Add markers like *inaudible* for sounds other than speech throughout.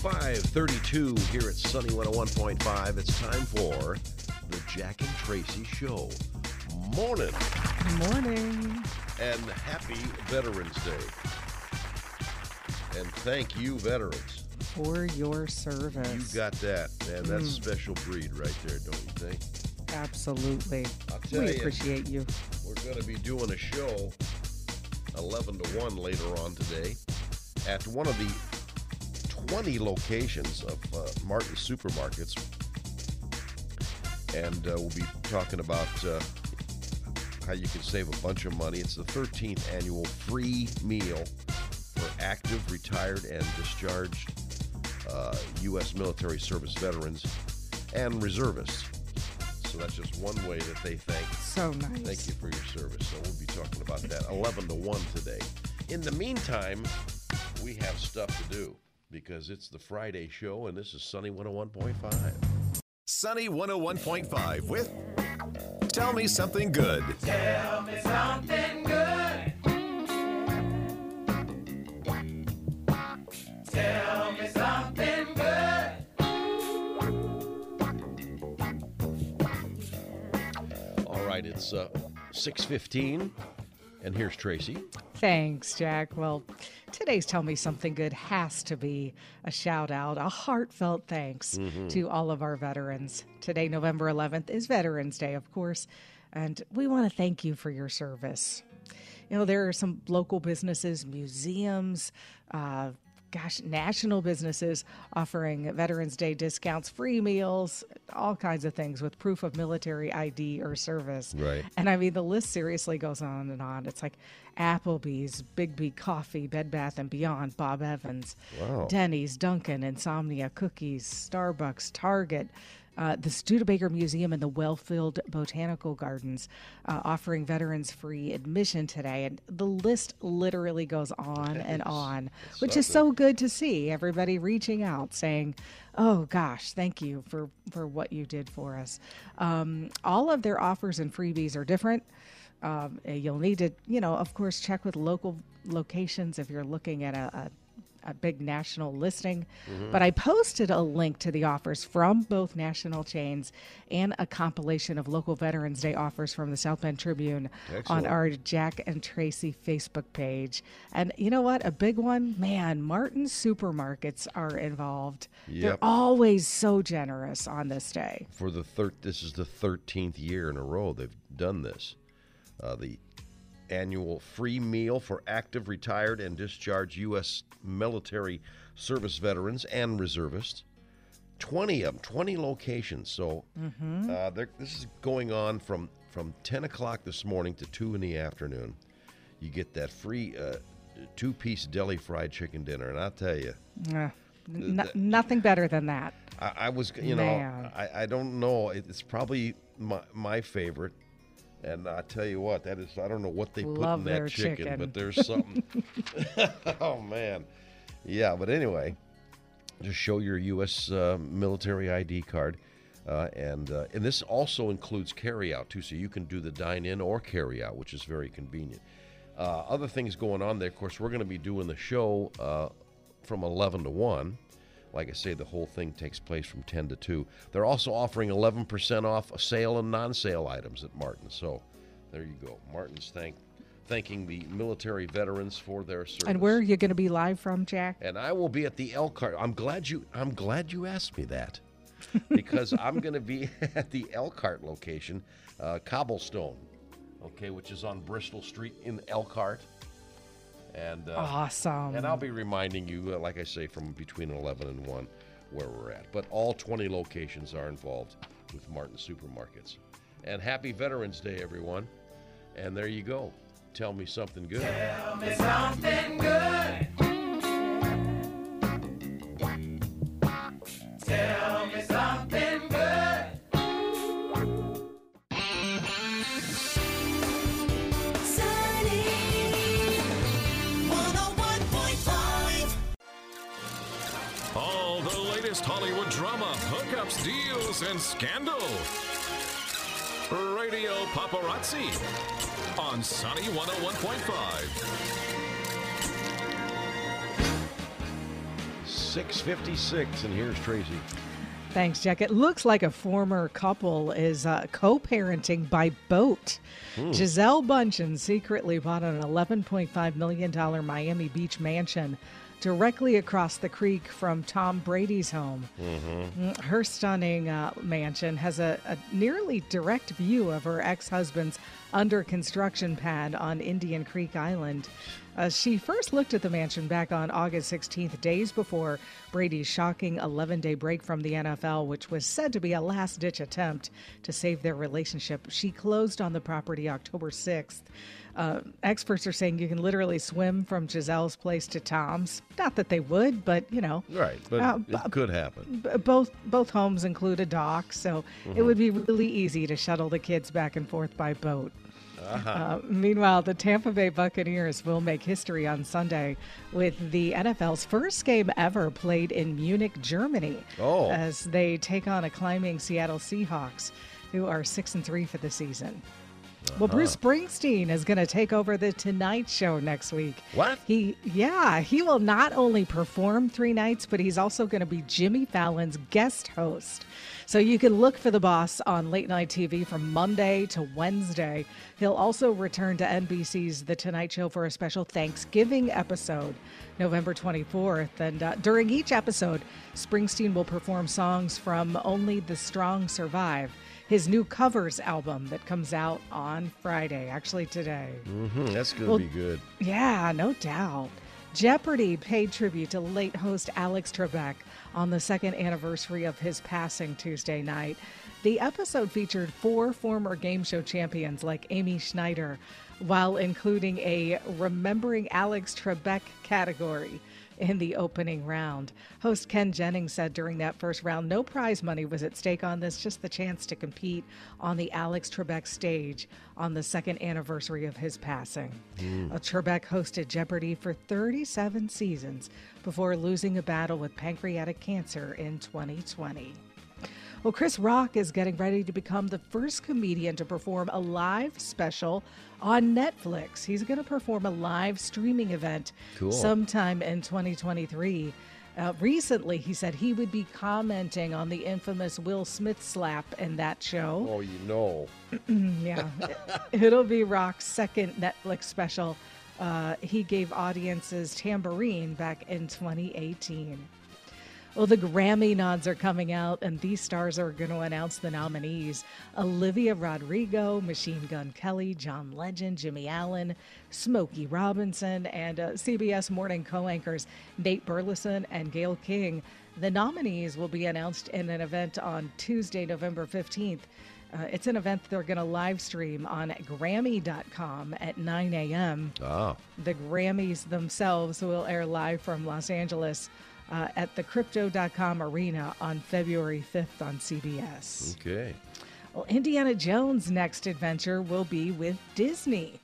532 here at Sunny 101.5. It's time for the Jack and Tracy Show. Morning Morning. and happy Veterans Day. And thank you, veterans. For your service. You got that, man. That's a special breed right there, don't you think? Absolutely. We you. appreciate you. We're going to be doing a show 11 to 1 later on today at one of the 20 locations of uh, Martin supermarkets. And uh, we'll be talking about uh, how you can save a bunch of money. It's the 13th annual free meal for active, retired, and discharged uh, U.S. military service veterans and reservists. So that's just one way that they thank So nice. Thank you for your service. So we'll be talking about that 11 to 1 today. In the meantime, we have stuff to do because it's the Friday show and this is Sunny 101.5. Sunny 101.5 with Tell Me Something Good. All right, it's uh, 6:15 and here's Tracy. Thanks, Jack. Well, today's Tell Me Something Good has to be a shout out, a heartfelt thanks to all of our veterans. Today, November 11th, is Veterans Day, of course, and we want to thank you for your service. You know, there are some local businesses, museums, uh, gosh, national businesses offering Veterans Day discounts, free meals, all kinds of things with proof of military ID or service. Right. And I mean, the list seriously goes on and on. It's like Applebee's, Biggby Coffee, Bed Bath and Beyond, Bob Evans, Wow. Denny's, Dunkin', Insomnia, Cookies, Starbucks, Target. Uh, the Studebaker Museum and the Wellfield Botanical Gardens uh, offering veterans free admission today. And the list literally goes on and on, which is so good to see. Everybody reaching out saying, Oh gosh, thank you for, for what you did for us. Um, all of their offers and freebies are different. Um, you'll need to, you know, of course, check with local locations if you're looking at a, a, a big national listing. But I posted a link to the offers from both national chains and a compilation of local Veterans Day offers from the South Bend Tribune Excellent. on our Jack and Tracy Facebook page. And you know what? A big one, man, Martin supermarkets are involved. They're always so generous on this day. For the third this is the 13th year in a row they've done this. Uh, the annual free meal for active, retired, and discharged U.S. military service veterans and reservists. 20 of them, 20 locations. So uh, they're- this is going on from, from 10 o'clock this morning to 2 in the afternoon. You get that free uh, two piece deli fried chicken dinner. And I'll tell you, Uh, n- nothing better than that. I, I was, you know, I, I don't know. It's probably my, my favorite. And I tell you what, that is, I don't know what they put in that chicken, chicken. but there's something. *laughs* oh, man. Yeah, but anyway, just show your U.S. Uh, military ID card. Uh, and uh, and this also includes carry out too, so you can do the dine in or carry out, which is very convenient. Uh, other things going on there, of course, we're going to be doing the show uh, from 11 to 1. Like I say, the whole thing takes place from 10 to 2. They're also offering 11% off sale and non sale items at Martin. So there you go. Martin's thank, thanking the military veterans for their service. And where are you going to be live from, Jack? And I will be at the Elkhart. I'm glad you. I'm glad you asked me that, *laughs* because I'm going to be *laughs* at the Elkhart location, uh, Cobblestone, okay, which is on Bristol Street in Elkhart. And uh, Awesome. and I'll be reminding you, uh, like I say, from between 11 and 1, where we're at. But all 20 locations are involved with Martin Supermarkets. And happy Veterans Day, everyone. And there you go. Tell me something good. Sunny 101.5. All the latest latest Hollywood drama, hookups, deals, and scandal. Radio Paparazzi on Sunny 101.5. 656, and here's Tracy. Thanks, Jack. It looks like a former couple is uh, co parenting by boat. Gisele Bundchen secretly bought an $11.5 million Miami Beach mansion directly across the creek from Tom Brady's home. Mm, Her stunning uh, mansion has a, a nearly direct view of her ex husband's under construction pad on Indian Creek Island. Uh, she first looked at the mansion back on August 16th, days before Brady's shocking 11 day break from the NFL, which was said to be a last ditch attempt to save their relationship. She closed on the property October 6th. Uh, experts are saying you can literally swim from Gisele's place to Tom's. Not that they would, but you know. Right, but Uh, it could happen. B- both both homes include a dock, so it would be really easy to shuttle the kids back and forth by boat. Uh, meanwhile, the Tampa Bay Buccaneers will make history on Sunday with the NFL's first game ever played in Munich, Germany, Oh. as they take on a climbing Seattle Seahawks, who are six and three for the season. Well, Bruce Springsteen is going to take over the Tonight Show next week. What? He, yeah, he will not only perform three nights, but he's also going to be Jimmy Fallon's guest host. So you can look for the boss on late night TV from Monday to Wednesday. He'll also return to NBC's The Tonight Show for a special Thanksgiving episode, November 24th. And uh, during each episode, Springsteen will perform songs from Only the Strong Survive, his new covers album that comes out on Friday, actually today. hmm that's going to Well- be good. Yeah, no doubt. Jeopardy paid tribute to late host Alex Trebek on the second anniversary of his passing Tuesday night. The episode featured four former game show champions like Amy Schneider, while including a Remembering Alex Trebek category in the opening round. Host Ken Jennings said during that first round, no prize money was at stake on this, just the chance to compete on the Alex Trebek stage on the second anniversary of his passing. Uh, Trebek hosted Jeopardy for 37 seasons before losing a battle with pancreatic cancer in 2020. Well, Chris Rock is getting ready to become the first comedian to perform a live special on Netflix. He's going to perform a live streaming event Cool. sometime in 2023. Uh, recently, he said he would be commenting on the infamous Will Smith slap in that show. Oh, you know. *clears throat* Yeah, *laughs* it'll be Rock's second Netflix special. Uh, he gave audiences Tamborine back in 2018. Well, the Grammy nods are coming out, and these stars are going to announce the nominees Olivia Rodrigo, Machine Gun Kelly, John Legend, Jimmy Allen, Smokey Robinson, and uh, CBS morning co anchors Nate Burleson and Gayle King. The nominees will be announced in an event on Tuesday, November 15th. Uh, it's an event they're going to live stream on Grammy.com at 9 a.m. Ah, The Grammys themselves will air live from Los Angeles uh, at the Crypto.com Arena on February 5th on CBS. okay. Well, Indiana Jones' next adventure will be with Disney.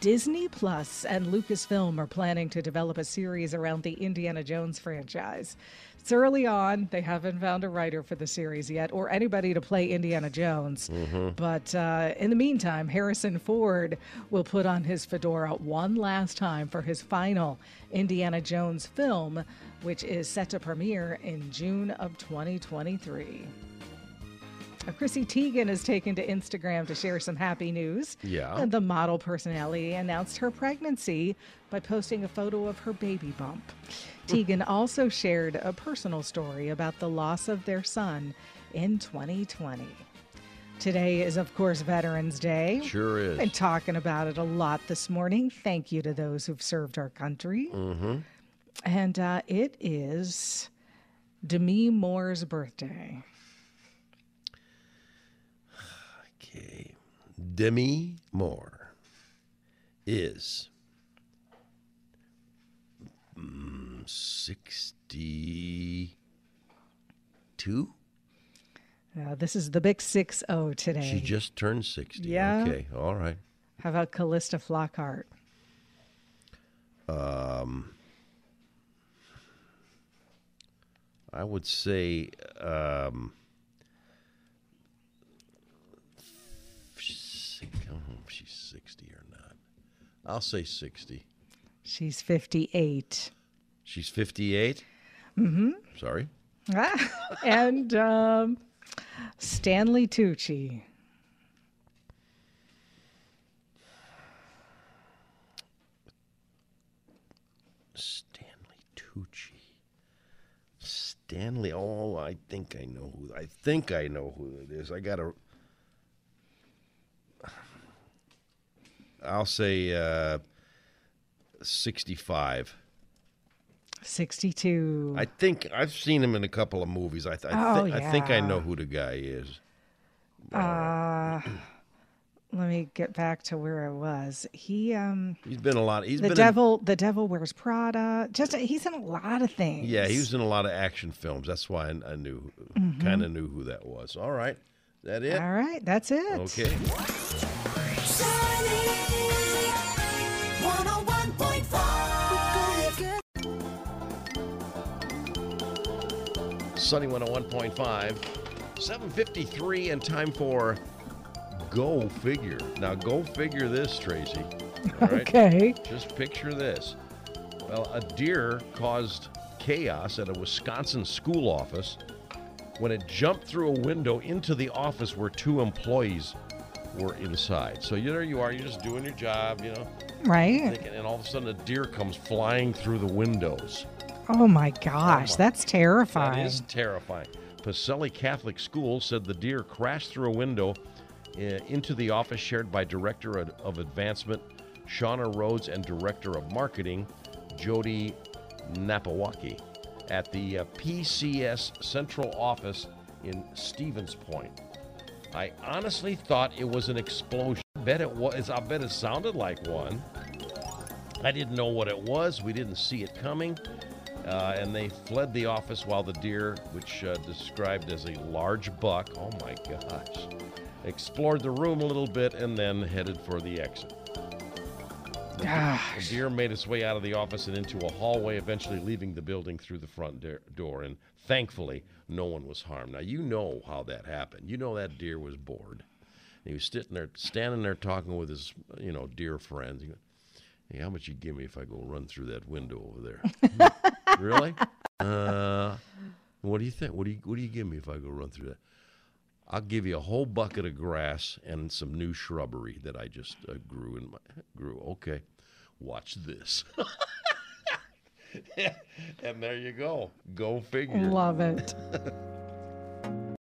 Disney Plus and Lucasfilm are planning to develop a series around the Indiana Jones franchise. It's early on. They haven't found a writer for the series yet or anybody to play Indiana Jones. But uh, in the meantime, Harrison Ford will put on his fedora one last time for his final Indiana Jones film, which is set to premiere in June of 2023. Uh, Chrissy Teigen has taken to Instagram to share some happy news. Yeah. And the model personality announced her pregnancy by posting a photo of her baby bump. Teigen also shared a personal story about the loss of their son in 2020. Today is, of course, Veterans Day. Sure is. Been talking about it a lot this morning. Thank you to those who've served our country. Mm-hmm. And uh, it is Demi Moore's birthday. Okay. Demi Moore is mm, 62. Uh, this is the big 6 0 today. She just turned 60. Yeah. Okay. All right. How about Calista Flockhart? Um, I would say um, six- I don't know if she's 60 or not. I'll say 60. She's 58. She's 58? Mm-hmm. Sorry. *laughs* and um, Stanley Tucci. Stanley Tucci. Stanley. Oh, I think I know who. I think I know who it is. I gotta. I'll say uh, sixty-five. 62. I think I've seen him in a couple of movies. I, th- I, Oh, thi- I think I know who the guy is. Uh, let me get back to where I was. He um He's been a lot. He's the been devil the devil wears Prada. Just he's in a lot of things. Yeah, he was in a lot of action films. That's why I, I knew, Mm-hmm. kind of knew who that was. All right, Is that it? All right, that's it. Okay. Sunny 101.5. Sunny 101.5, 753, and time for Go Figure. Now, go figure this, Tracy. All right? *laughs* Okay. Just picture this. Well, a deer caused chaos at a Wisconsin school office when it jumped through a window into the office where two employees were inside. So you there you are, you're just doing your job, you know, Right. thinking, and all of a sudden a deer comes flying through the windows. Oh my gosh, that's terrifying. That is terrifying. Pacelli Catholic School said the deer crashed through a window uh, into the office shared by Director of, of Advancement Shauna Rhodes and Director of Marketing Jody Napawaki at the uh, PCS Central Office in Stevens Point. I honestly thought it was an explosion. I bet it was. I bet it sounded like one. I didn't know what it was. We didn't see it coming. Uh, and they fled the office while the deer, which uh, described as a large buck, oh my gosh, explored the room a little bit and then headed for the exit. The Gosh. deer made its way out of the office and into a hallway, eventually leaving the building through the front de- door. And thankfully, no one was harmed. Now you know how that happened. You know that deer was bored. He was sitting there, standing there, talking with his, you know, dear friends. He Hey, how much you give me if I go run through that window over there? *laughs* really? Uh, what do you think? What do you What do you give me if I go run through that? I'll give you a whole bucket of grass and some new shrubbery that I just uh, grew in my grew. Okay, watch this. *laughs* and there you go. Go figure. Love it. *laughs*